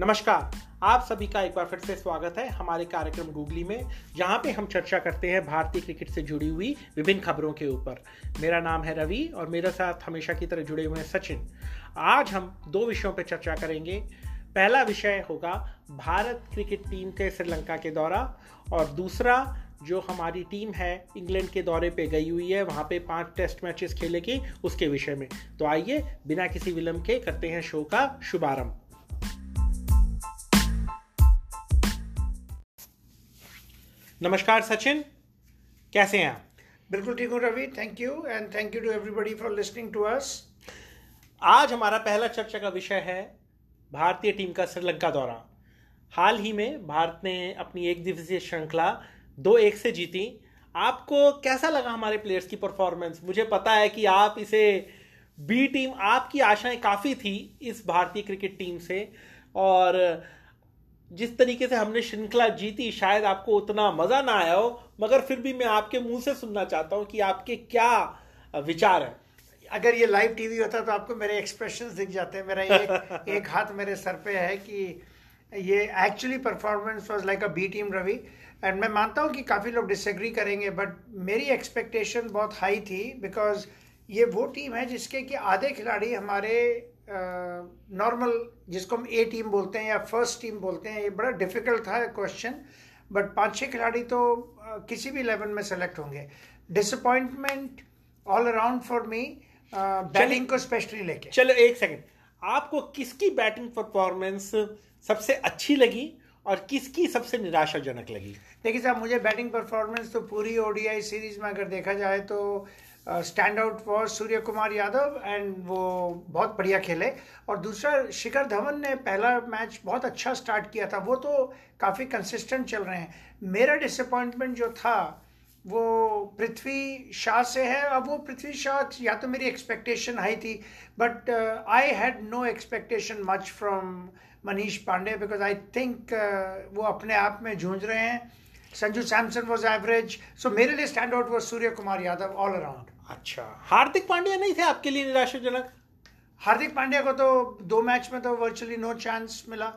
नमस्कार, आप सभी का एक बार फिर से स्वागत है हमारे कार्यक्रम गूगली में, जहाँ पे हम चर्चा करते हैं भारतीय क्रिकेट से जुड़ी हुई विभिन्न खबरों के ऊपर। मेरा नाम है रवि और मेरे साथ हमेशा की तरह जुड़े हुए हैं सचिन। आज हम दो विषयों पर चर्चा करेंगे। पहला विषय होगा भारत क्रिकेट टीम के श्रीलंका के दौरा और दूसरा, जो हमारी टीम है इंग्लैंड के दौरे पे गई हुई है, वहाँ पे पाँच टेस्ट मैचेस खेलेगी उसके विषय में। तो आइए, बिना किसी विलंब के करते हैं शो का शुभारंभ। नमस्कार सचिन कैसे हैं आप? बिल्कुल ठीक हूँ Ravi thank you and thank you to everybody for listening to us आज हमारा पहला चर्चा का विषय है भारतीय टीम का श्रीलंका दौरा। हाल ही में भारत ने अपनी एक दिवसीय श्रृंखला दो एक से जीती। आपको कैसा लगा हमारे प्लेयर्स की परफॉर्मेंस मुझे पता है कि आप इसे बी टीम आपकी आशाएँ काफ़ी थी इस भारतीय क्रिकेट टीम से। और जिस तरीके से हमने श्रृंखला जीती शायद आपको उतना मज़ा ना आया हो मगर फिर भी मैं आपके मुँह से सुनना चाहता हूँ कि आपके क्या विचार है। अगर ये लाइव टीवी होता तो आपको मेरे एक्सप्रेशन दिख जाते हैं मेरा एक एक हाथ मेरे सर पे है कि ये actually performance was like a B team Ravi and मैं मानता हूँ कि काफ़ी लोग डिसएग्री करेंगे बट मेरी एक्सपेक्टेशन बहुत हाई थी बिकॉज़ ये वो टीम है जिसके कि आधे खिलाड़ी हमारे नॉर्मल जिसको हम ए टीम बोलते हैं या फ़र्स्ट टीम बोलते हैं ये बड़ा डिफ़िकल्ट था क्वेश्चन बट पाँच छः खिलाड़ी तो किसी भी लेवल में सेलेक्ट होंगे। Disappointment all around for me batting को स्पेशली लेके। चलो एक सेकंड आपको किसकी बैटिंग परफॉर्मेंस सबसे अच्छी लगी और किसकी सबसे निराशाजनक लगी? देखिए साहब मुझे बैटिंग परफॉर्मेंस तो पूरी ओडीआई सीरीज़ में अगर देखा जाए तो stand out for Surya Kumar Yadav and वो बहुत बढ़िया खेले। और दूसरा, शिखर धवन ने पहला मैच बहुत अच्छा स्टार्ट किया था। वो तो काफ़ी कंसिस्टेंट चल रहे हैं। मेरा डिसअपॉइंटमेंट जो था, वो पृथ्वी शाह से है। अब वो पृथ्वी शाह, या तो मेरी एक्सपेक्टेशन हाई थी but I had no expectation much from Manish Pandey because I think वो अपने आप में झूंझ रहे हैं। Sanju Samson was average so मेरे लिए stand out was Surya Kumar Yadav all around अच्छा। हार्दिक पांड्या नहीं थे आपके लिए निराशाजनक? हार्दिक पांड्या को तो दो मैच में तो वर्चुअली नो चांस मिला।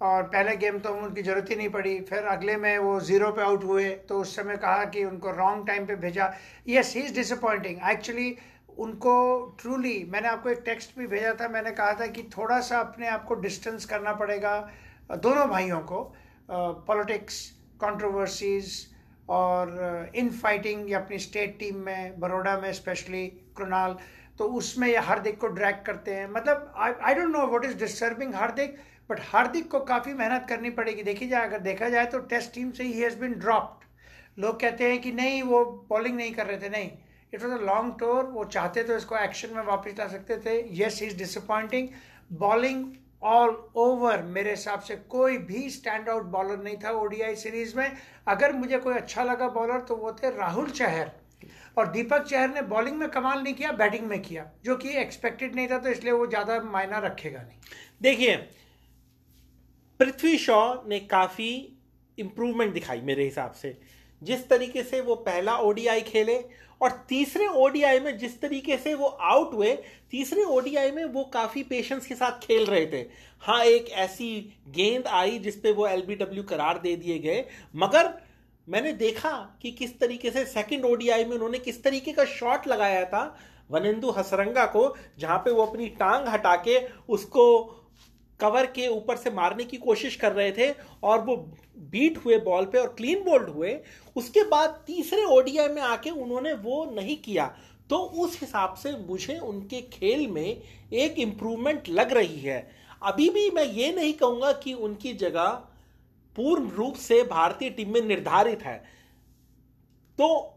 और पहले गेम तो उनकी ज़रूरत ही नहीं पड़ी। फिर अगले में वो ज़ीरो पे आउट हुए तो उस समय कहा कि उनको रॉन्ग टाइम पे भेजा। Yes he is disappointing actually उनको ट्रूली मैंने आपको एक टेक्स्ट भी भेजा था। मैंने कहा था कि थोड़ा सा अपने आप को डिस्टेंस करना पड़ेगा, दोनों भाइयों को पॉलिटिक्स कंट्रोवर्सीज और इन फाइटिंग या अपनी स्टेट टीम में बड़ोड़ा में स्पेशली कृणाल तो उसमें ये हार्दिक को ड्रैग करते हैं। मतलब I don't know what is disturbing Hardik but Hardik को काफ़ी मेहनत करनी पड़ेगी। देखी जाए, अगर देखा जाए तो टेस्ट टीम से ही हैज़ बिन ड्रॉप्ड लोग कहते हैं कि नहीं, वो बॉलिंग नहीं कर रहे थे। नहीं it was a long tour वो चाहते तो इसको एक्शन में वापस ला सकते थे। Yes is disappointing bowling all over मेरे हिसाब से कोई भी स्टैंड आउट बॉलर नहीं था ओडीआई सीरीज़ में। अगर मुझे कोई अच्छा लगा बॉलर तो वो थे राहुल चहर। और दीपक चहर ने बॉलिंग में कमाल नहीं किया बैटिंग में किया, जो कि एक्सपेक्टेड नहीं था तो इसलिए वो ज़्यादा मायना रखेगा नहीं। देखिए, पृथ्वी शॉ ने काफ़ी इंप्रूवमेंट दिखाई मेरे हिसाब से। जिस तरीके से वो पहला ओडीआई खेले और तीसरे ओडीआई में जिस तरीके से वो आउट हुए, तीसरे ओडीआई में वो काफ़ी पेशेंस के साथ खेल रहे थे। हाँ एक ऐसी गेंद आई जिसपे वो एलबीडब्ल्यू करार दे दिए गए, मगर मैंने देखा कि किस तरीके से सेकंड ओडीआई में उन्होंने किस तरीके का शॉट लगाया था वनिंदु हसरंगा को, जहाँ पे वो अपनी टांग हटा के उसको कवर के ऊपर से मारने की कोशिश कर रहे थे और वो बीट हुए बॉल पे और क्लीन बोल्ड हुए। उसके बाद तीसरे ओडीआई में आके उन्होंने वो नहीं किया। तो उस हिसाब से मुझे उनके खेल में एक इंप्रूवमेंट लग रही है। अभी भी मैं ये नहीं कहूँगा कि उनकी जगह पूर्ण रूप से भारतीय टीम में निर्धारित है। तो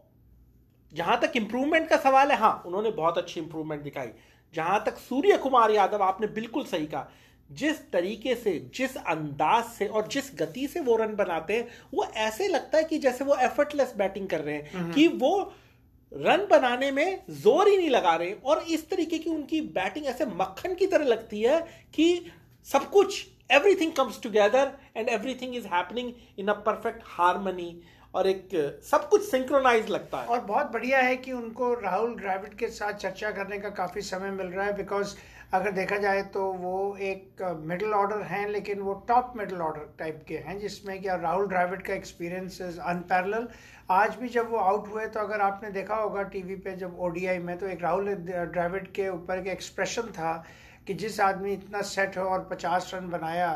जहाँ तक इंप्रूवमेंट का सवाल है हाँ उन्होंने बहुत अच्छी इंप्रूवमेंट दिखाई। जहाँ तक सूर्य कुमार यादव, आपने बिल्कुल सही कहा जिस तरीके से जिस अंदाज से और जिस गति से वो रन बनाते हैं वो ऐसे लगता है कि जैसे वो एफर्टलेस बैटिंग कर रहे हैं हम्म। कि वो रन बनाने में ज़ोर ही नहीं लगा रहे और इस तरीके की उनकी बैटिंग ऐसे मक्खन की तरह लगती है कि सब कुछ everything comes together and everything is happening in a perfect harmony और एक सब कुछ सिंक्रोनाइज लगता है और बहुत बढ़िया है कि उनको राहुल द्रविड़ के साथ चर्चा करने का काफ़ी समय मिल रहा है बिकॉज़ अगर देखा जाए तो वो एक मिडिल ऑर्डर हैं, लेकिन वो टॉप मिडिल ऑर्डर टाइप के हैं, जिसमें क्या राहुल ड्राइविड का एक्सपीरियंस इज़ अनपैरल आज भी जब वो आउट हुए तो अगर आपने देखा होगा टीवी पे जब ओडीआई में तो एक राहुल ड्राइविड के ऊपर एक एक्सप्रेशन था कि जिस आदमी इतना सेट हो और पचास रन बनाया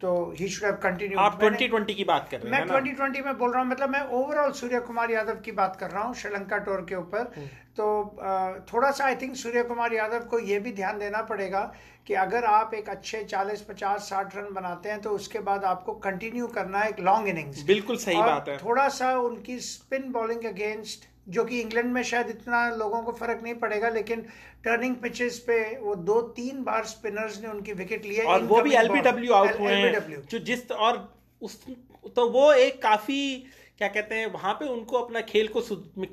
तो ही शुड हैव कंटिन्यू आप 2020 की बात कर रहे मैं हैं ना? 2020 में बोल रहा हूँ मतलब मैं ओवरऑल सूर्य कुमार यादव की बात कर रहा हूँ श्रीलंका टूर के ऊपर। हम्म। तो थोड़ा सा आई थिंक सूर्य कुमार यादव को ये भी ध्यान देना पड़ेगा कि अगर आप एक अच्छे 40 50 60 रन बनाते हैं तो उसके बाद आपको कंटिन्यू करना है एक लॉन्ग इनिंग्स बिल्कुल सही बात है। थोड़ा सा उनकी स्पिन बॉलिंग अगेंस्ट जो कि इंग्लैंड में शायद इतना लोगों को फ़र्क नहीं पड़ेगा लेकिन टर्निंग पिचेस पे वो दो तीन बार स्पिनर्स ने उनकी विकेट लिए और वो भी एलबीडब्ल्यू आउट हुए हैं। जो जिस और उस तो वो एक काफ़ी क्या कहते हैं वहाँ पे उनको अपना खेल को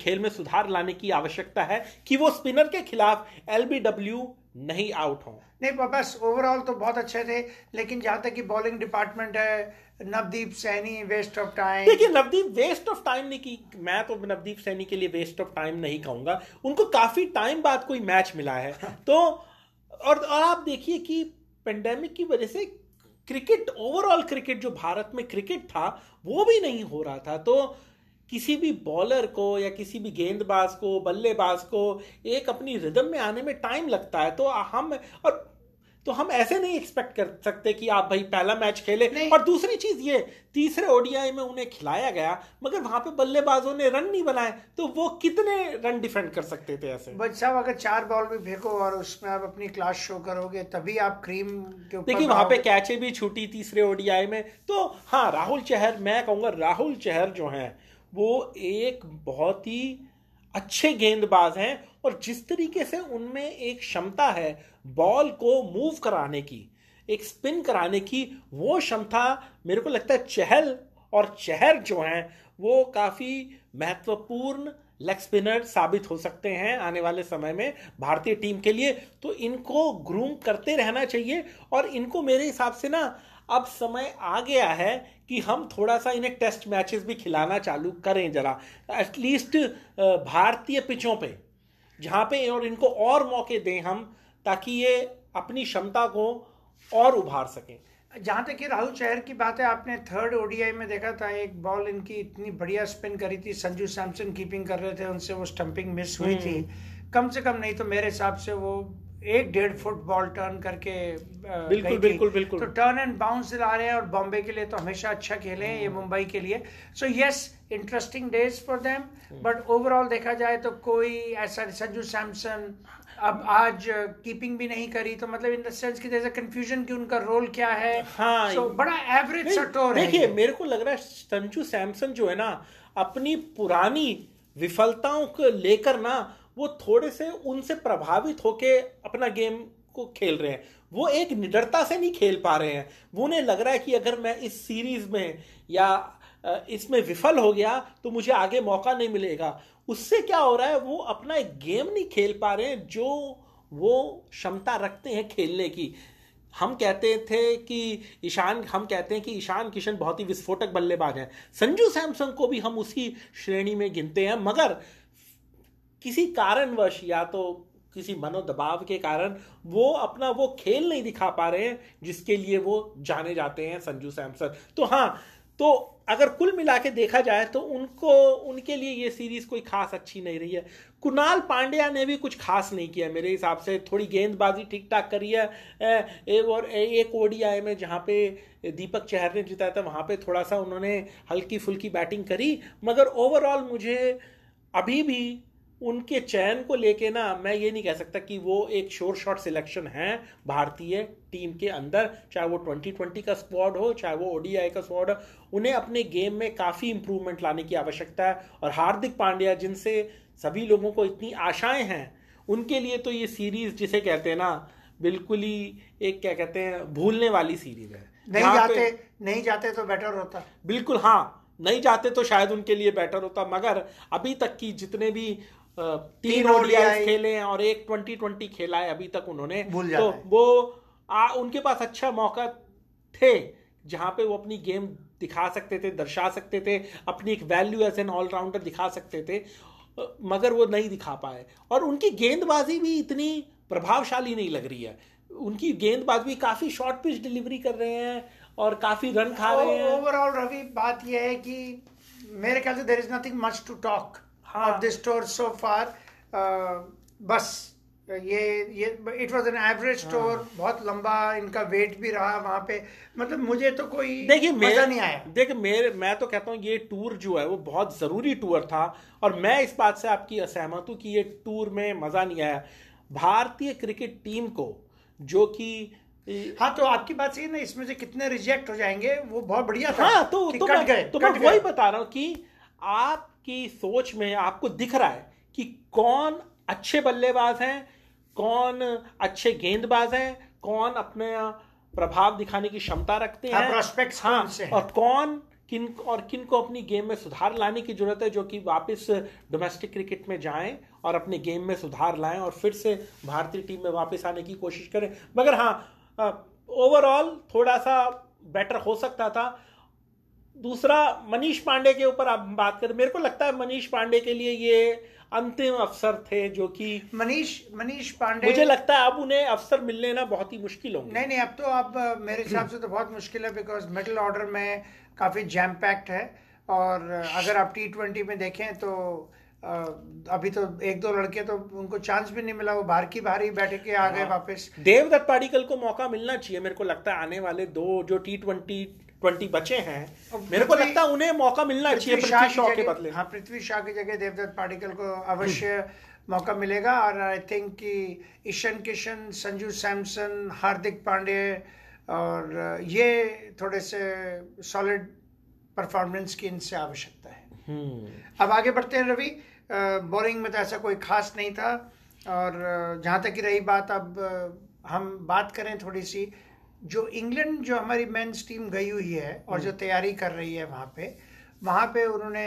खेल में सुधार लाने की आवश्यकता है कि वो स्पिनर के खिलाफ एलबीडब्ल्यू नहीं आउट हो। नहीं बस ओवरऑल तो बहुत अच्छे थे लेकिन जहाँ तक कि बॉलिंग डिपार्टमेंट है Navdeep Saini waste of time देखिए नवदीप वेस्ट ऑफ़ टाइम नहीं की मैं तो नवदीप सैनी के लिए वेस्ट ऑफ़ टाइम नहीं कहूँगा उनको काफ़ी टाइम बाद कोई मैच मिला है। तो और, आप देखिए कि पेंडेमिक की वजह से क्रिकेट ओवरऑल क्रिकेट जो भारत में क्रिकेट था वो भी नहीं हो रहा था। तो किसी भी बॉलर को या किसी भी गेंदबाज को बल्लेबाज को एक अपनी रिदम में आने में टाइम लगता है। तो हम और तो हम ऐसे नहीं एक्सपेक्ट कर सकते कि आप भाई पहला मैच खेले। और दूसरी चीज़ ये तीसरे ओडीआई में उन्हें खिलाया गया मगर वहाँ पे बल्लेबाजों ने रन नहीं बनाए तो वो कितने रन डिफेंड कर सकते थे ऐसे? बट साहब अगर चार बॉल भी फेंको और उसमें आप अपनी क्लास शो करोगे तभी आप क्रीम के देखिए वहाँ पे कैचे भी छूटी तीसरे ओडीआई में। तो हाँ राहुल चहर मैं कहूँगा राहुल चहर जो है वो एक बहुत ही अच्छे गेंदबाज हैं। और जिस तरीके से उनमें एक क्षमता है बॉल को मूव कराने की, एक स्पिन कराने की, वो क्षमता मेरे को लगता है चहल और चहर जो हैं, वो काफ़ी महत्वपूर्ण लेग स्पिनर साबित हो सकते हैं आने वाले समय में भारतीय टीम के लिए। तो इनको ग्रूम करते रहना चाहिए और इनको मेरे हिसाब से ना, अब समय आ गया है कि हम थोड़ा सा इन्हें टेस्ट मैचेस भी खिलाना चालू करें जरा। एटलीस्ट भारतीय पिचों पे। जहाँ पे और इनको और मौके दें हम ताकि ये अपनी क्षमता को और उभार सकें जहाँ तक कि राहुल चहर की बात है आपने थर्ड ओडीआई में देखा था एक बॉल इनकी इतनी बढ़िया स्पिन करी थी संजू सैमसन कीपिंग कर रहे थे उनसे वो स्टंपिंग मिस हुई थी हम्म। कम से कम नहीं तो मेरे हिसाब से वो एक डेढ़ फुट बॉल टर्न करके बिल्कुल, बिल्कुल, बिल्कुल। तो टर्न एंड बाउंस दिला रहे हैं और बॉम्बे के लिए तो हमेशा अच्छा खेले हैं ये हम्म। मुंबई के लिए so yes interesting days for them. But overall देखा जाए तो कोई ऐसा संजू सैमसन अब आज कीपिंग भी नहीं करी तो मतलब इन द सेंस कि जैसे कंफ्यूजन कि उनका रोल क्या है हाँ, so, बड़ा एवरेज सा टोर देखिए मेरे को लग रहा है संजू सैमसन जो है ना अपनी पुरानी विफलताओं को लेकर ना वो थोड़े से उनसे प्रभावित होके अपना गेम को खेल रहे हैं। वो एक निडरता से नहीं खेल पा रहे हैं। वो उन्हें लग रहा है कि अगर मैं इस सीरीज़ में या इसमें विफल हो गया तो मुझे आगे मौका नहीं मिलेगा। उससे क्या हो रहा है, वो अपना एक गेम नहीं खेल पा रहे हैं जो वो क्षमता रखते हैं खेलने की। हम कहते थे कि ईशान, हम कहते हैं कि ईशान किशन बहुत ही विस्फोटक बल्लेबाज हैं। संजू सैमसन को भी हम उसी श्रेणी में गिनते हैं। मगर किसी कारणवश या तो किसी मनोदबाव के कारण वो अपना वो खेल नहीं दिखा पा रहे हैं जिसके लिए वो जाने जाते हैं संजू सैमसन। तो हाँ तो अगर कुल मिला के देखा जाए तो उनको उनके लिए ये सीरीज़ कोई खास अच्छी नहीं रही है। कुणाल पांड्या ने भी कुछ खास नहीं किया मेरे हिसाब से। थोड़ी गेंदबाजी ठीक ठाक करी है ए, और एक ओडीआई में जहाँ पे दीपक चहर ने जिताया था वहाँ पे थोड़ा सा उन्होंने हल्की फुल्की बैटिंग करी। मगर ओवरऑल मुझे अभी भी उनके चयन को लेके ना मैं ये नहीं कह सकता कि वो एक शोर शॉट सिलेक्शन है भारतीय टीम के अंदर चाहे वो 2020 का स्क्वाड हो चाहे वो ओडीआई का स्क्वाड हो उन्हें अपने गेम में काफ़ी इंप्रूवमेंट लाने की आवश्यकता है। और हार्दिक पांड्या जिनसे सभी लोगों को इतनी आशाएँ हैं उनके लिए तो ये सीरीज़ जिसे कहते हैं ना बिल्कुल ही एक क्या कहते हैं भूलने वाली सीरीज़ है। नहीं जाते नहीं जाते तो बेटर होता। बिल्कुल हाँ नहीं जाते तो शायद उनके लिए बेटर होता मगर अभी तक की जितने भी तीन तीन ओडीआई खेले हैं और एक ट्वेंटी ट्वेंटी खेला है अभी तक उन्होंने तो वो आ, उनके पास अच्छा मौका थे जहाँ पे वो अपनी गेम दिखा सकते थे दर्शा सकते थे अपनी एक वैल्यू एज एन ऑलराउंडर दिखा सकते थे मगर वो नहीं दिखा पाए। और उनकी गेंदबाजी भी इतनी प्रभावशाली नहीं लग रही है। उनकी गेंदबाज भी काफ़ी शॉर्ट पिच डिलीवरी कर रहे हैं और काफ़ी रन खा रहे हैं। ओवरऑल रवि बात यह है कि मेरे ख्याल से there is nothing much to talk of this store so far बस ये ये it was an average store बहुत लंबा इनका वेट भी रहा वहाँ पे। मतलब मुझे तो कोई देखिए मज़ा नहीं आया। देखिए मेरे मैं तो कहता हूँ ये टूर जो है वो बहुत ज़रूरी टूर था। और मैं इस बात से आपकी असहमत हूँ कि ये टूर में मज़ा नहीं आया। भारतीय क्रिकेट टीम को जो कि हाँ तो आपकी बात सही ना इसमें से कितने रिजेक्ट हो जाएँगे वो बहुत बढ़िया था हाँ तो, तो कट गए तो मैं वही बता रहा हूँ कि आपकी सोच में आपको दिख रहा है कि कौन अच्छे बल्लेबाज हैं कौन अच्छे गेंदबाज हैं कौन अपने प्रभाव दिखाने की क्षमता रखते हाँ, हैं। प्रोस्पेक्ट्स हाँ और कौन किन और किन को अपनी गेम में सुधार लाने की ज़रूरत है जो कि वापस डोमेस्टिक क्रिकेट में जाएँ और अपने गेम में सुधार लाएँ और फिर से भारतीय टीम में वापस आने की कोशिश करें। मगर हाँ ओवरऑल थोड़ा सा बेटर हो सकता था। दूसरा मनीष पांडे के ऊपर आप बात करें मेरे को लगता है मनीष पांडे के लिए ये अंतिम अवसर थे जो कि मनीष मनीष पांडे मुझे लगता है अब उन्हें अवसर मिलने ना बहुत ही मुश्किल होंगे। नहीं नहीं अब तो अब मेरे हिसाब से तो बहुत मुश्किल है बिकॉज़ मिडिल ऑर्डर में काफ़ी जैम पैक्ड है। और अगर आप टी ट्वेंटी में देखें तो अभी तो एक दो लड़के तो उनको चांस भी नहीं मिला वो बाहर की बाहर ही बैठे के आ गए हाँ। वापस देवदत्त पाडिकल को मौका मिलना चाहिए मेरे को लगता है आने वाले दो जो टी ट्वेंटी ट्वेंटी बचे हैं मेरे को लगता है उन्हें मौका मिलना चाहिए पृथ्वी शॉ के बदले हाँ पृथ्वी शाह की जगह देवदत्त पाडिकल को अवश्य मौका मिलेगा और आई थिंक कि ईशन किशन संजू सैमसन हार्दिक पांडे और ये थोड़े से सॉलिड परफॉर्मेंस की इनसे आवश्यकता है हम्म। अब आगे बढ़ते हैं रवि। बॉलिंग में तो ऐसा कोई खास नहीं था। और जहाँ तक की रही बात अब हम बात करें थोड़ी सी। जो इंग्लैंड जो हमारी मेंस टीम गई हुई है और जो हम्म। तैयारी कर रही है वहाँ पे वहाँ पे उन्होंने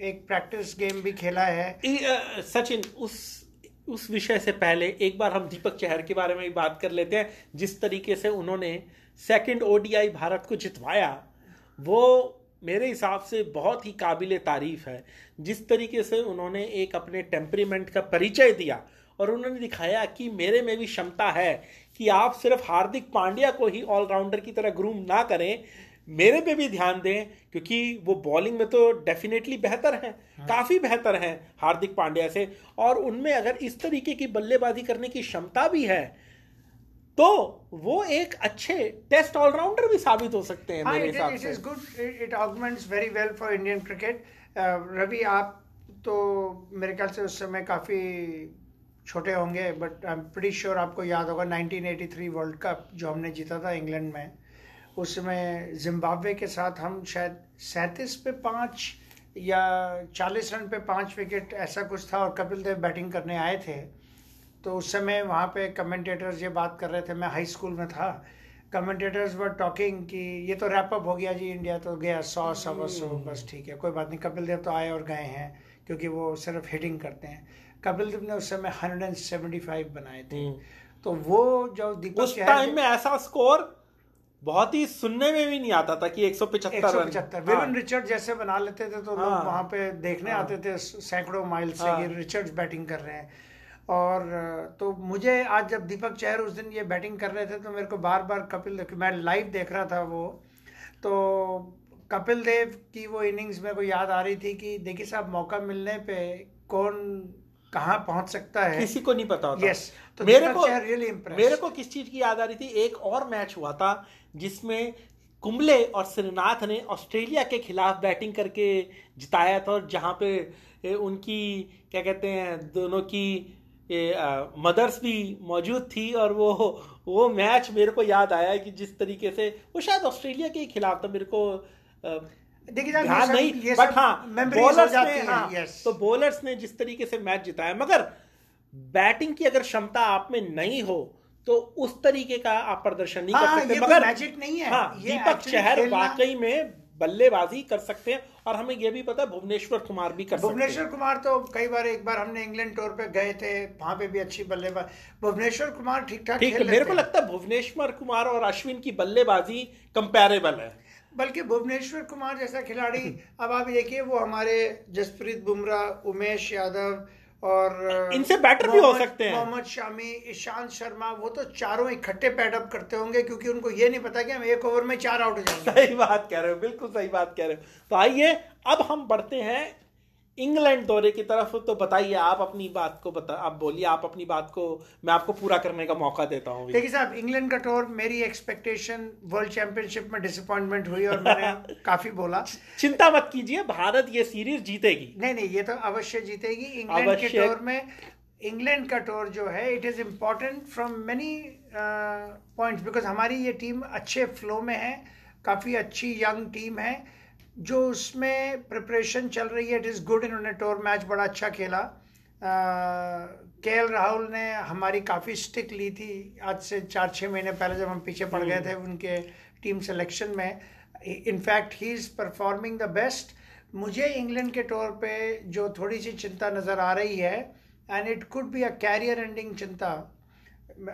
एक प्रैक्टिस गेम भी खेला है। सचिन उस उस विषय से पहले एक बार हम दीपक चहर के बारे में भी बात कर लेते हैं। जिस तरीके से उन्होंने सेकंड ओडीआई भारत को जितवाया वो मेरे हिसाब से बहुत ही काबिल तारीफ़ है। जिस तरीके से उन्होंने एक अपने टेम्परीमेंट का परिचय दिया और उन्होंने दिखाया कि मेरे में भी क्षमता है कि आप सिर्फ़ हार्दिक पांड्या को ही ऑलराउंडर की तरह ग्रूम ना करें। मेरे पे भी ध्यान दें क्योंकि वो बॉलिंग में तो डेफिनेटली बेहतर हैं। हाँ। काफ़ी बेहतर हैं हार्दिक पांड्या से। और उनमें अगर इस तरीके की बल्लेबाजी करने की क्षमता भी है तो वो एक अच्छे टेस्ट ऑलराउंडर भी साबित हो सकते हैं हाँ, मेरे हिसाब से। It is good it augments very well for Indian cricket Ravi आप तो मेरे ख्याल से उस समय काफ़ी छोटे होंगे but I am pretty sure आपको याद होगा 1983 वर्ल्ड कप जो हमने जीता था इंग्लैंड में। उसमें जिम्बाब्वे के साथ हम शायद सैंतीस पे पाँच या चालीस रन पे पाँच विकेट ऐसा कुछ था और कपिल देव बैटिंग करने आए थे। तो उस समय वहाँ पे कमेंटेटर्स ये बात कर रहे थे मैं हाई स्कूल में था। कमेंटेटर्स वर टॉकिंग कि ये तो रैपअप हो गया जी इंडिया तो गया सौ सवा सौ बस ठीक है कोई बात नहीं। कपिल देव तो आए और गए हैं क्योंकि वो सिर्फ़ हिटिंग करते हैं। कपिल देव ने उस समय हंड्रेड एंड सेवेंटी फाइव बनाए थे। हम्म। तो वो जो दीपक उस टाइम में ऐसा स्कोर बहुत ही सुनने में भी नहीं आता था कि 175 रन। विविन रिचर्ड जैसे बना लेते थे तो हाँ, लोग वहाँ पे देखने हाँ, आते थे सैकड़ों माइल से हाँ, ये रिचर्ड्स बैटिंग कर रहे हैं। और तो मुझे आज जब दीपक चहर उस दिन ये बैटिंग कर रहे थे तो मेरे को बार बार कपिल मैं लाइव देख रहा था वो। तो कपिल देव की वो इनिंग्स मेरे को याद आ रही थी कि देखिए साहब मौका मिलने पे कौन कहाँ पहुँच सकता है? किसी को नहीं पता होता। यस तो मेरे को रियली मेरे को किस चीज़ की याद आ रही थी? एक और मैच हुआ था जिसमें कुंबले और श्रीनाथ ने ऑस्ट्रेलिया के खिलाफ बैटिंग करके जिताया था और जहाँ पे उनकी क्या कहते हैं दोनों की मदर्स भी मौजूद थी और वो वो मैच मेरे को याद आया कि जिस तरीके से वो शायद ऑस्ट्रेलिया के खिलाफ था मेरे को देखिए ध्यान नहीं बट हाँ बॉलर्स ने हाँ, तो बॉलर्स ने जिस तरीके से मैच जिताया मगर बैटिंग की अगर क्षमता आप में नहीं हो तो उस तरीके का आप प्रदर्शन नहीं हाँ, कर सकते मगर मैजिक नहीं है। हाँ, दीपक चहर वाकई में बल्लेबाजी कर सकते हैं और हमें यह भी पता है भुवनेश्वर कुमार भी कर भुवनेश्वर कुमार तो कई बार एक बार हमने इंग्लैंड टूर पे गए थे वहाँ पे भी अच्छी बल्लेबाज। भुवनेश्वर कुमार ठीक ठाक ठीक है मेरे को लगता है भुवनेश्वर कुमार और अश्विन की बल्लेबाजी कंपेरेबल है। बल्कि भुवनेश्वर कुमार जैसा खिलाड़ी अब आप देखिए वो हमारे जसप्रीत बुमराह उमेश यादव और इनसे बैटर भी हो सकते हैं। मोहम्मद शामी ईशांत शर्मा वो तो चारों इकट्ठे बैटअप करते होंगे क्योंकि उनको ये नहीं पता कि हम एक ओवर में चार आउट हो जाएँगे। सही बात कह रहे हो बिल्कुल सही बात कह रहे हो। तो आइए अब हम बढ़ते हैं इंग्लैंड दौरे की तरफ़ तो बताइए आप अपनी बात को बता आप बोलिए आप अपनी बात को मैं आपको पूरा करने का मौका देता हूँ। देखिए साहब इंग्लैंड का टूर मेरी एक्सपेक्टेशन वर्ल्ड चैंपियनशिप में डिसअपॉइंटमेंट हुई और मैंने काफ़ी बोला। चिंता मत कीजिए भारत ये सीरीज़ जीतेगी। नहीं नहीं ये तो अवश्य जीतेगी। इंग्लैंड के टूर में इंग्लैंड का टूर जो है it is important from many points because हमारी ये टीम अच्छे फ्लो में है काफ़ी अच्छी यंग टीम है। जो उसमें प्रिपरेशन चल रही है इट इज़ गुड इन्होंने टोर मैच बड़ा अच्छा खेला। के एल राहुल ने हमारी काफ़ी स्टिक ली थी आज से चार छः महीने पहले जब हम पीछे पड़ गए थे हम्म। उनके टीम सिलेक्शन में। In fact he is performing the best मुझे इंग्लैंड के टोर पे जो थोड़ी सी चिंता नज़र आ रही है and it could be a career ending चिंता।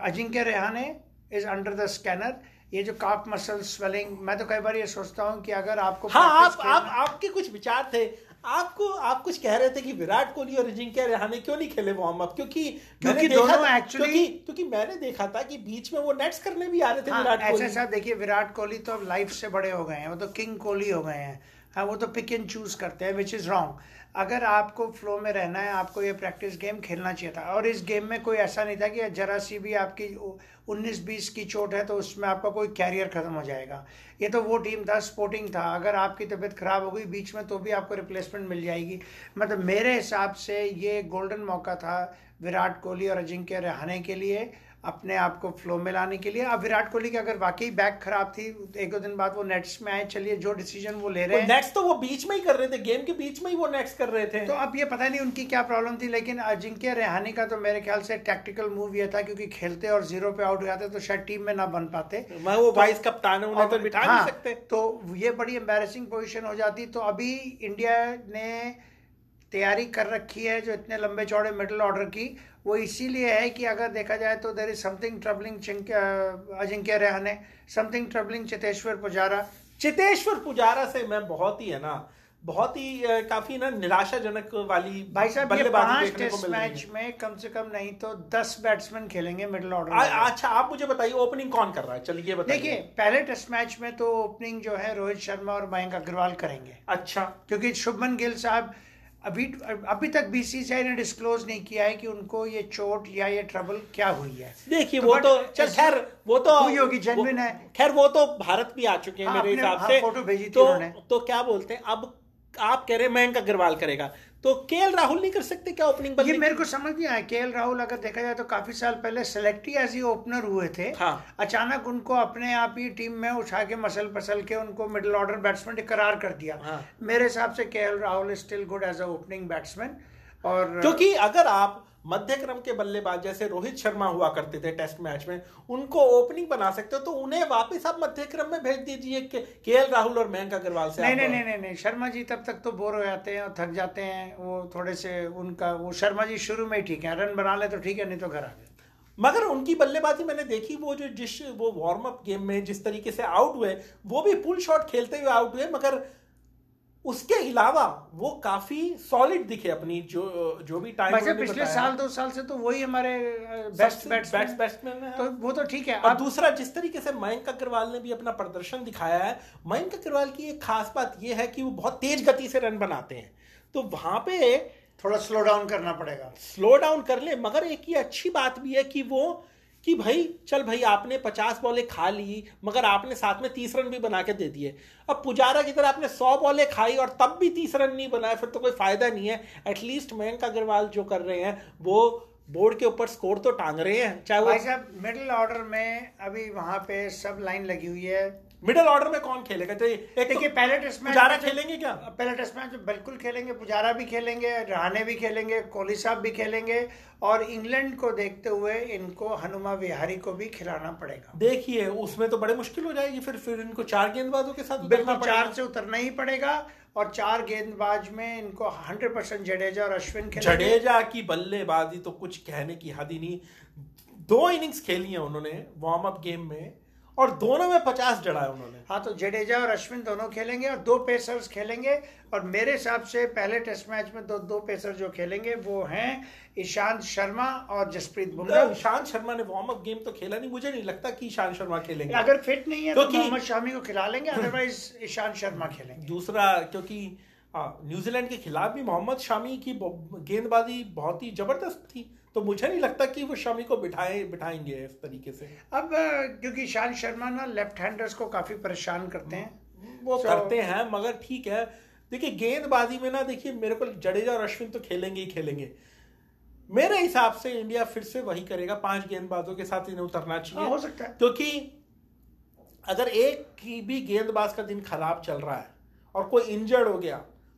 Ajinkya Rahane is under the scanner ये जो काफ मसल स्वेलिंग मैं तो कई बार ये सोचता हूँ कि अगर आपको हाँ आप आप आपके कुछ विचार थे। आपको आप कुछ कह रहे थे कि विराट कोहली और अजिंक्य रहाने क्यों नहीं खेले वार्म अप क्योंकि क्योंकि दोनों एक्चुअली क्योंकि, क्योंकि मैंने देखा था कि बीच में वो नेट्स करने भी आ रहे थे हाँ, विराट कोहली। ऐसा देखिए विराट कोहली तो अब लाइफ से बड़े हो गए हैं। वो तो किंग कोहली हो गए हैं। हाँ वो तो पिक एंड चूज़ करते हैं विच इज़ रॉन्ग अगर आपको फ्लो में रहना है आपको ये प्रैक्टिस गेम खेलना चाहिए था। और इस गेम में कोई ऐसा नहीं था कि जरा सी भी आपकी 19-20 की चोट है तो उसमें आपका कोई कैरियर ख़त्म हो जाएगा। ये तो वो टीम था स्पोर्टिंग था। अगर आपकी तबीयत ख़राब हो गई बीच में तो भी आपको रिप्लेसमेंट मिल जाएगी। मतलब मेरे हिसाब से ये गोल्डन मौका था विराट कोहली और अजिंक्य रहाने के लिए अपने आप को फ्लो में लाने के लिए। अब विराट कोहली की अगर वाकई बैक खराब थी एक दो दिन बाद वो नेट्स में आए चलिए जो डिसीज़न वो ले रहे हैं। नेट्स तो वो बीच में ही कर रहे थे गेम के बीच में ही वो नेट्स कर रहे थे। तो अब ये पता नहीं उनकी क्या प्रॉब्लम थी लेकिन अजिंक्य रेहानी का तो मेरे ख्याल से टैक्टिकल मूव ये था क्योंकि खेलते और ज़ीरो पे आउट हो जाते तो शायद टीम में ना बन पाते। मैं वो वाइस तो, कप्तान है उन्हें तो बिठा हाँ, नहीं सकते। तो ये बड़ी एम्बेसिंग पोजिशन हो जाती। तो अभी इंडिया ने तैयारी कर रखी है जो इतने लंबे चौड़े मिडल ऑर्डर की वो इसीलिए है कि अगर देखा जाए तो there is something troubling Ajinkya Rahane something troubling Cheteshwar Pujara. Cheteshwar Pujara से मैं बहुत ही है ना बहुत ही काफ़ी ना निराशाजनक वाली भाई साहब ये पाँच टेस्ट मैच में कम से कम नहीं तो दस बैट्समैन खेलेंगे मिडिल ऑर्डर अच्छा आप मुझे बताइए ओपनिंग कौन कर रहा है? चलिए बताइए। देखिए पहले टेस्ट मैच में तो ओपनिंग जो है रोहित शर्मा और मयंक अग्रवाल करेंगे। अच्छा। क्योंकि शुभमन गिल साहब अभी अभी तक बीसीसीआई ने डिस्क्लोज नहीं किया है कि उनको ये चोट या ये ट्रबल क्या हुई है। देखिए तो वो तो चल खैर वो तो हुई होगी जेनविन है। खैर वो तो भारत भी आ चुके हैं हाँ, मेरे हिसाब हाँ, से। फ़ोटो भेजी तो, तो क्या बोलते हैं अब आप कह रहे हैं मयंक अग्रवाल करेगा तो के राहुल नहीं कर सकते क्या ओपनिंग ये मेरे को समझ नहीं आया के राहुल अगर देखा जाए तो काफ़ी साल पहले सेलेक्ट ही एज ओपनर हुए थे हाँ। अचानक उनको अपने आप ही टीम में उठा के मसल पसल के उनको मिडिल ऑर्डर बैट्समैन करार कर दिया हाँ। मेरे हिसाब से K Rahul still good as a opening batsman और क्योंकि अगर आप मध्य क्रम के बल्लेबाज जैसे रोहित शर्मा हुआ करते थे टेस्ट मैच में उनको ओपनिंग बना सकते हो तो उन्हें वापस आप मध्य क्रम में भेज दीजिए के एल राहुल और मयंक अग्रवाल से नहीं नहीं नहीं नहीं नहीं शर्मा जी तब तक तो बोर हो जाते हैं और थक जाते हैं वो थोड़े से उनका वो शर्मा जी शुरू में ही ठीक है रन बना ले तो ठीक है नहीं तो घर आ गए। मगर उनकी बल्लेबाजी मैंने देखी वो जो जिस वो वार्म अप गेम में जिस तरीके से आउट हुए वो भी पुल शॉट खेलते हुए आउट हुए मगर उसके अलावा वो काफ़ी सॉलिड दिखे अपनी जो जो भी टाइम वैसे पिछले साल दो साल से तो वही हमारे बेस्ट बेस्ट बैट्समैन है। तो वो तो ठीक है। और दूसरा जिस तरीके से मयंक अग्रवाल ने भी अपना प्रदर्शन दिखाया है मयंक अग्रवाल की एक खास बात यह है कि वो बहुत तेज गति से रन बनाते हैं। तो वहाँ पे थोड़ा स्लो डाउन करना पड़ेगा। स्लो डाउन कर ले मगर एक ये अच्छी बात भी है कि वो कि भाई, चल भाई, आपने पचास बॉलें खा ली, मगर आपने साथ में तीस रन भी बना के दे दिए। अब पुजारा की तरह आपने सौ बॉलें खाई और तब भी तीस रन नहीं बनाए, फिर तो कोई फ़ायदा नहीं है। एटलीस्ट मयंक अग्रवाल जो कर रहे हैं, वो बोर्ड के ऊपर स्कोर तो टांग रहे हैं, चाहे वो साहब मिडिल ऑर्डर में अभी वहाँ पे सब लाइन लगी हुई है। मिडिल ऑर्डर में कौन खेलेगा? तो एक तो पहले टेस्ट मैच पुजारा खेलेंगे क्या? पहले टेस्ट मैच बिल्कुल खेलेंगे पुजारा भी खेलेंगे रहाने भी खेलेंगे कोहली साहब भी खेलेंगे और इंग्लैंड को देखते हुए इनको हनुमा विहारी को भी खिलाना पड़ेगा। देखिए उसमें तो बड़े मुश्किल हो जाएगी फिर फिर इनको चार गेंदबाजों के साथ बिल्कुल चार से उतरना ही पड़ेगा और चार गेंदबाज में इनको हंड्रेड परसेंट जडेजा और अश्विन जडेजा की बल्लेबाजी तो कुछ कहने की हद ही नहीं। दो इनिंग्स खेली है उन्होंने वार्म अप गेम में और दोनों में पचास जड़ा है उन्होंने। हाँ तो जडेजा और अश्विन दोनों खेलेंगे और दो पेसर्स खेलेंगे। और मेरे हिसाब से पहले टेस्ट मैच में दो दो पेसर जो खेलेंगे वो हैं ईशांत शर्मा और जसप्रीत बुमराह। ईशांत शर्मा ने वार्म अप गेम तो खेला नहीं मुझे नहीं लगता कि ईशांत शर्मा खेलेंगे। अगर फिट नहीं है तो मोहम्मद शामी को खिला लेंगे अदरवाइज़ ईशांत शर्मा खेलेंगे। दूसरा क्योंकि न्यूजीलैंड के खिलाफ भी मोहम्मद शामी की गेंदबाजी बहुत ही ज़बरदस्त थी। तो मुझे नहीं लगता कि वो शमी को बिठाए बिठाएँगे इस तरीके से। अब क्योंकि ईशांत शर्मा ना लेफ़्ट हैंडर्स को काफ़ी परेशान करते हैं। वो So- करते हैं मगर ठीक है। देखिए गेंदबाजी में ना देखिए मेरे को जडेजा और अश्विन तो खेलेंगे ही खेलेंगे। मेरे हिसाब से इंडिया फिर से वही करेगा पाँच गेंदबाजों के साथ इन्हें उतरना हाँ, चाहिए। हो सकता है। क्योंकि अगर एक की भी गेंदबाज का दिन खराब चल रहा है और कोई इंजर्ड हो गया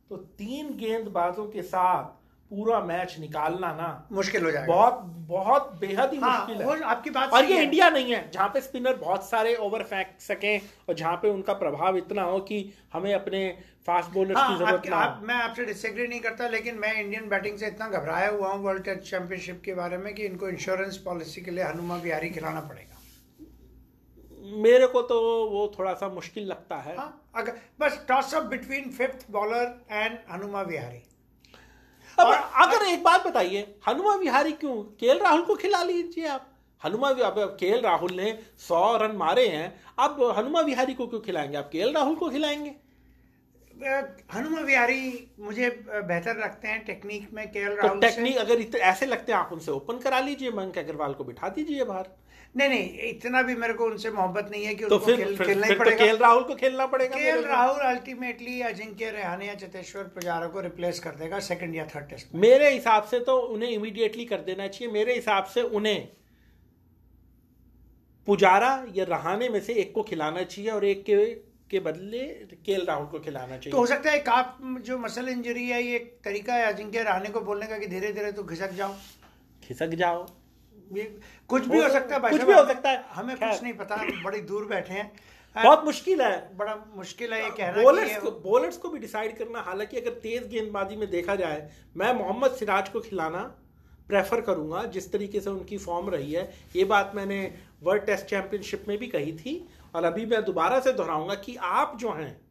तो तीन गेंदबाजों के साथ पूरा मैच निकालना ना मुश्किल हो जाएगा। बहुत बहुत बेहद ही हाँ मुश्किल है। आपकी बात और ये। इंडिया नहीं है जहाँ पे स्पिनर बहुत सारे ओवर फेंक सकें और जहाँ पे उनका प्रभाव इतना हो कि हमें अपने फास्ट बॉलर्स की हाँ ज़रूरत आपके, ना आप, मैं आपसे डिसएग्री नहीं करता लेकिन मैं इंडियन बैटिंग से इतना घबराया हुआ हूँ वर्ल्ड टेस्ट चैंपियनशिप के बारे में कि इनको इंश्योरेंस पॉलिसी के लिए हनुमा विहारी खिलाना पड़ेगा। मेरे को तो वो थोड़ा सा मुश्किल लगता है। हाँ अगर बस toss up between fifth bowler and Hanuma Vihari अब और- अगर एक बात बताइए हनुमा विहारी क्यों? केएल राहुल को खिला लीजिए आप। हनुमा अब केएल राहुल ने सौ रन मारे हैं अब हनुमा विहारी को क्यों खिलाएँगे? आप केएल राहुल को खिलाएँगे। हनुमा विहारी मुझे बेहतर लगते हैं टेक्निक में केएल तो टेक्निक अगर ऐसे लगते हैं आप उनसे ओपन करा लीजिए मयंक अग्रवाल को बिठा दीजिए बाहर। नहीं नहीं इतना भी मेरे को उनसे मोहब्बत नहीं है कि तो उनको फिर खेल, फिर, खेलना ही फिर तो पड़ेगा। केएल राहुल को खेलना पड़ेगा केएल राहुल अल्टीमेटली अजिंक्य रेहाने या चतेश्वर पुजारा को रिप्लेस कर देगा सेकंड या थर्ड टेस्ट मेरे हिसाब से तो उन्हें इमीडिएटली कर देना चाहिए। मेरे हिसाब से उन्हें पुजारा या रहाने में से एक को खिलाना चाहिए और एक के के बदले केएल राहुल को खिलाना चाहिए। तो हो सकता है काफ जो मसल इंजरी है ये एक तरीका है अजिंक्य रहाने को बोलने का कि धीरे धीरे तो घिसक जाओ। खिसक जाओ। ये कुछ भी हो सकता है भाई कुछ भी हो हमें- सकता है। हमें कुछ नहीं पता बड़ी दूर बैठे हैं। हाँ, बहुत मुश्किल है। बड़ा मुश्किल है ये कहना कि बॉलर्स को बॉलर्स को भी डिसाइड करना हालाँकि अगर तेज गेंदबाजी में देखा जाए मैं मोहम्मद सिराज को खिलाना प्रेफर करूँगा जिस तरीके से उनकी फॉर्म रही है। ये बात मैंने वर्ल्ड टेस्ट चैंपियनशिप में भी कही थी और अभी मैं दोबारा से दोहराऊँगा कि आप जो हैं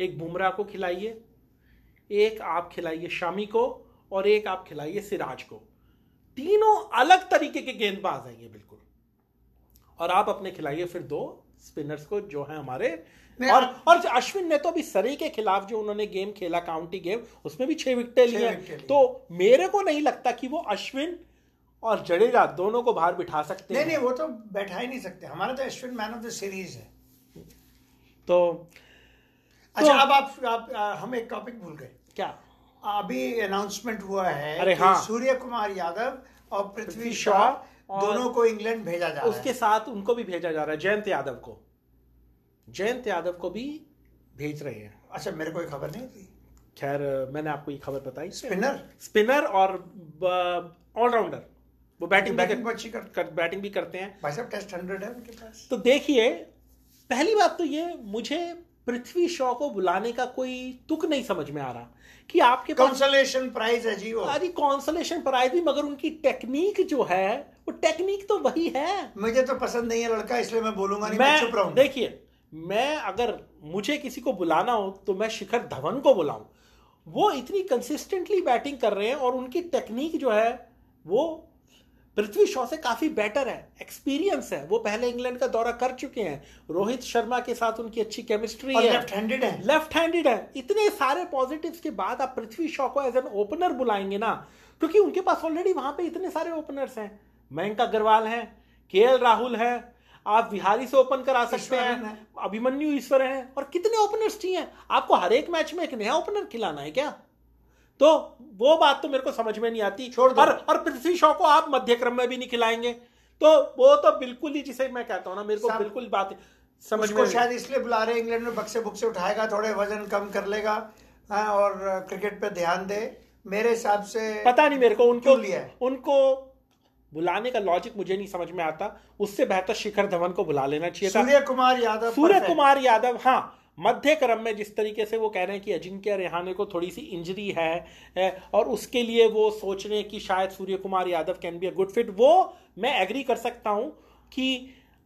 एक बुमराह को खिलाइए एक आप खिलाइए शामी को और एक आप खिलाइए सिराज को। तीनों अलग तरीके के गेंदबाज हैं ये बिल्कुल। और आप अपने खिलाइए फिर दो स्पिनर्स को जो है हमारे। और आप- और अश्विन ने तो अभी सरे के खिलाफ जो उन्होंने गेम खेला काउंटी गेम उसमें भी छह विकेटें ली हैं तो मेरे को नहीं लगता कि वो अश्विन और जडेजा दोनों को बाहर बिठा सकते नहीं हैं। नहीं वो तो बैठा ही नहीं सकते। हमारा तो Ashwin man of the series है। तो अच्छा तो- अब आप, आप आ, हम एक टॉपिक भूल गए। क्या? अभी अनाउंसमेंट हुआ है अरे कि हाँ। सूर्य कुमार यादव और पृथ्वी पृथ्वी शॉ शॉ दोनों को इंग्लैंड भेजा जा रहा है। उसके साथ उनको भी भेजा जा रहा है जयंत यादव को। जयंत यादव को भी भेज रहे हैं। अच्छा मेरे को ये खबर नहीं थी। खैर मैंने आपको ये खबर बताई। स्पिनर स्पिनर और ऑलराउंडर वो बैटिंग बैटिंग भी अच्छी कर कर, बैटिंग भी करते हैं। भाई साहब टेस्ट हंड्रेड है उनके पास। तो देखिए पहली बात तो ये मुझे पृथ्वी शॉ को बुलाने का कोई तुक नहीं समझ में आ रहा कि आपके पास कंसोलेशन प्राइज है जी वो। अरे कॉन्सोलेशन प्राइज भी मगर उनकी टेक्निक जो है वो टेक्निक तो वही है। मुझे तो पसंद नहीं है लड़का इसलिए मैं बोलूँगा नहीं मैं चुप मैं रहूँगा देखिए मैं अगर मुझे किसी को बुलाना हो तो मैं शिखर धवन को बुलाऊं। वो इतनी कंसिस्टेंटली बैटिंग कर रहे हैं और उनकी टेक्निक जो है वो पृथ्वी शॉ से काफ़ी बेटर है एक्सपीरियंस है। वो पहले इंग्लैंड का दौरा कर चुके हैं। रोहित शर्मा के साथ उनकी अच्छी केमिस्ट्री है। लेफ़्ट हैंडेड है। लेफ़्ट हैंडेड है। इतने सारे पॉजिटिव्स के बाद आप पृथ्वी शॉ को एज एन ओपनर बुलाएँगे ना क्योंकि उनके पास ऑलरेडी वहाँ पे इतने सारे ओपनर्स हैं। मयंक अग्रवाल हैं के राहुल हैं आप विहारी से ओपन करा सकते हैं है। अभिमन्यु ईश्वर हैं और कितने ओपनर्स चाहिए? आपको हर एक मैच में एक नया ओपनर खिलाना है क्या? तो वो बात तो मेरे को समझ में नहीं आती। छोड़ और और पृथ्वी शॉ को आप मध्य क्रम में भी नहीं खिलाएँगे। तो वो तो बिल्कुल ही जिसे मैं कहता हूँ ना मेरे को बिल्कुल बात समझ में शायद इसलिए बुला रहे इंग्लैंड में बक्से बुक्से उठाएगा थोड़े वज़न कम कर लेगा हाँ, और क्रिकेट पे ध्यान दे। मेरे हिसाब से पता नहीं मेरे को उनको लिया उनको बुलाने का लॉजिक मुझे नहीं समझ में आता। उससे बेहतर शिखर धवन को बुला लेना चाहिए सूर्य कुमार यादव सूर्य कुमार यादव हाँ मध्य क्रम में जिस तरीके से वो कह रहे हैं कि अजिंक्य रेहाने को थोड़ी सी इंजरी है और उसके लिए वो सोच रहे हैं कि शायद Surya Kumar Yadav can be a good fit वो मैं एग्री कर सकता हूँ कि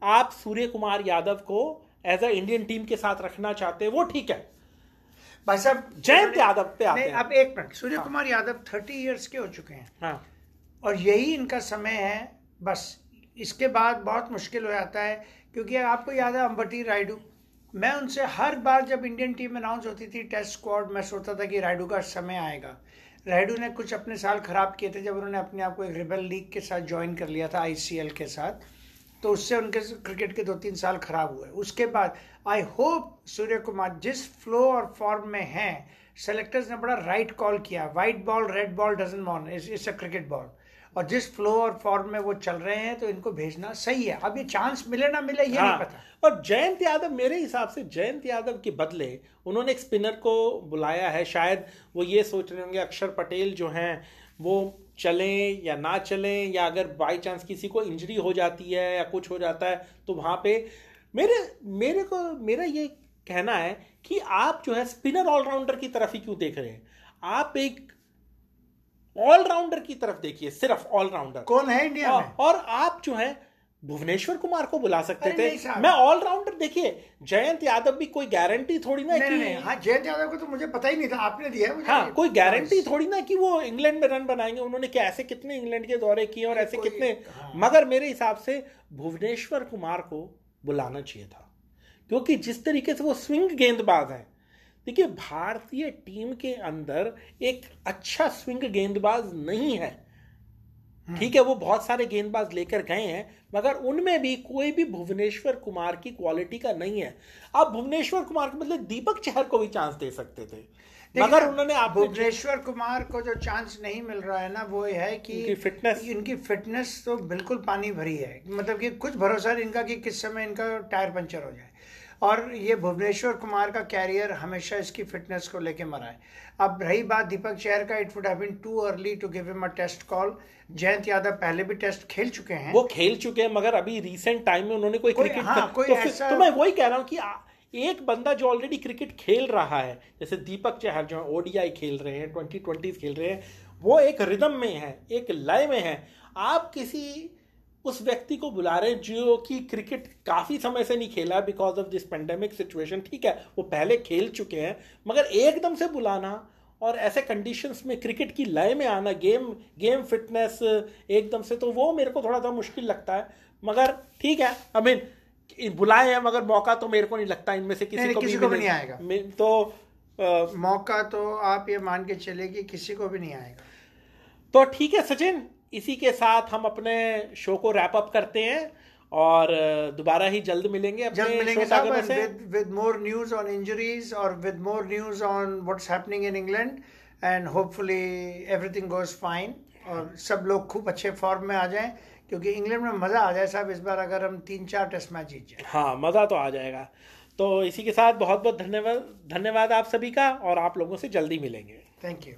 आप सूर्य कुमार यादव को एज अ इंडियन टीम के साथ रखना चाहते हैं वो ठीक है। भाई साहब जयंत यादव पे आते हैं। अब एक मिनट सूर्य हाँ। कुमार यादव थर्टी इयर्स के हो चुके हैं। हाँ। और यही इनका समय है बस। इसके बाद बहुत मुश्किल हो जाता है क्योंकि आपको याद है अंबटी रायडू मैं उनसे हर बार जब इंडियन टीम अनाउंस होती थी टेस्ट स्क्वाड मैं सोचता था कि रायडू का समय आएगा। रायडू ने कुछ अपने साल खराब किए थे जब उन्होंने अपने आप को एक रिबल लीग के साथ ज्वाइन कर लिया था आईसीएल के साथ। तो उससे उनके क्रिकेट के दो तीन साल खराब हुए। उसके बाद आई होप सूर्य कुमार जिस फ्लो और फॉर्म में हैं सेलेक्टर्स ने बड़ा राइट कॉल किया। White ball red ball doesn't मॉन it's a cricket ball और जिस फ्लो और फॉर्म में वो चल रहे हैं तो इनको भेजना सही है। अब ये चांस मिले ना मिले ये हाँ, नहीं पता। और जयंत यादव मेरे हिसाब से जयंत यादव के बदले उन्होंने एक स्पिनर को बुलाया है। शायद वो ये सोच रहे होंगे अक्षर पटेल जो हैं वो चलें या ना चलें या अगर बाई चांस किसी को इंजरी हो जाती है या कुछ हो जाता है तो वहाँ पे मेरे मेरे को मेरा ये कहना है कि आप जो है स्पिनर ऑलराउंडर की तरफ़ ही क्यों देख रहे हैं? आप एक ऑलराउंडर की तरफ़ देखिए सिर्फ़ ऑलराउंडर कौन है इंडिया में? और आप जो है भुवनेश्वर कुमार को बुला सकते थे। मैं ऑलराउंडर देखिए जयंत यादव भी कोई गारंटी थोड़ी ना नहीं कि नहीं हाँ जयंत यादव को तो मुझे पता ही नहीं था आपने दिया मुझे। हाँ कोई गारंटी थोड़ी ना कि वो इंग्लैंड में रन बनाएँगे। उन्होंने क्या ऐसे कितने इंग्लैंड के दौरे किए और ऐसे कितने हाँ। मगर मेरे हिसाब से भुवनेश्वर कुमार को बुलाना चाहिए था। क्योंकि जिस तरीके से वो स्विंग गेंदबाज हैं देखिए भारतीय टीम के अंदर एक अच्छा स्विंग गेंदबाज नहीं है। ठीक है वो बहुत सारे गेंदबाज लेकर गए हैं मगर उनमें भी कोई भी भुवनेश्वर कुमार की क्वालिटी का नहीं है। आप भुवनेश्वर कुमार के मतलब दीपक चहर को भी चांस दे सकते थे। मगर उन्होंने आप भुवनेश्वर कुमार को जो चांस नहीं मिल रहा है ना वो है कि उनकी fitness। इनकी फिटनेस तो बिल्कुल पानी भरी है। मतलब कि कुछ भरोसा नहीं इनका कि किस समय इनका टायर पंचर हो जाए। और ये भुवनेश्वर कुमार का कैरियर हमेशा इसकी फिटनेस को लेके मरा है। अब रही बात दीपक चहर का it would have been too early to give him a test call Jayant Yadav पहले भी टेस्ट खेल चुके हैं। वो खेल चुके हैं मगर अभी रिसेंट टाइम में उन्होंने कोई कोई- क्रिकेट हाँ, कोई तो, ऐसा- तो मैं वही कह रहा हूँ कि आ- एक बंदा जो ऑलरेडी क्रिकेट खेल रहा है जैसे दीपक चहर जो ओडीआई खेल रहे हैं ट्वेंटी ट्वेंटी खेल रहे हैं वो एक रिदम में है एक लय में है। आप किसी उस व्यक्ति को बुला रहे जो कि क्रिकेट काफ़ी समय से नहीं खेला because of this pandemic situation ठीक है? वो पहले खेल चुके हैं मगर एकदम से बुलाना और ऐसे कंडीशंस में क्रिकेट की लय में आना गेम गेम फिटनेस एकदम से तो वो मेरे को थोड़ा सा मुश्किल लगता है। मगर ठीक है आई मीन बुलाए हैं मगर मौका तो मेरे को नहीं लगता इनमें से किसी को किसी भी को भी नहीं आएगा। तो अ, मौका तो आप ये मान के चले कि किसी को भी नहीं आएगा। तो ठीक है सचिन। इसी के साथ हम अपने शो को रैप अप करते हैं और दोबारा ही जल्द मिलेंगे अपने जल्द मिलेंगे साहब with with more news on injuries और with more news on what's happening in England and hopefully everything goes fine और सब लोग खूब अच्छे फॉर्म में आ जाएँ क्योंकि इंग्लैंड में मज़ा आ जाए साहब इस बार अगर हम तीन चार टेस्ट मैच जीत जाए। हाँ मज़ा तो आ जाएगा। तो इसी के साथ बहुत बहुत धन्यवाद धन्यवाद आप सभी का और आप लोगों से जल्दी मिलेंगे। Thank you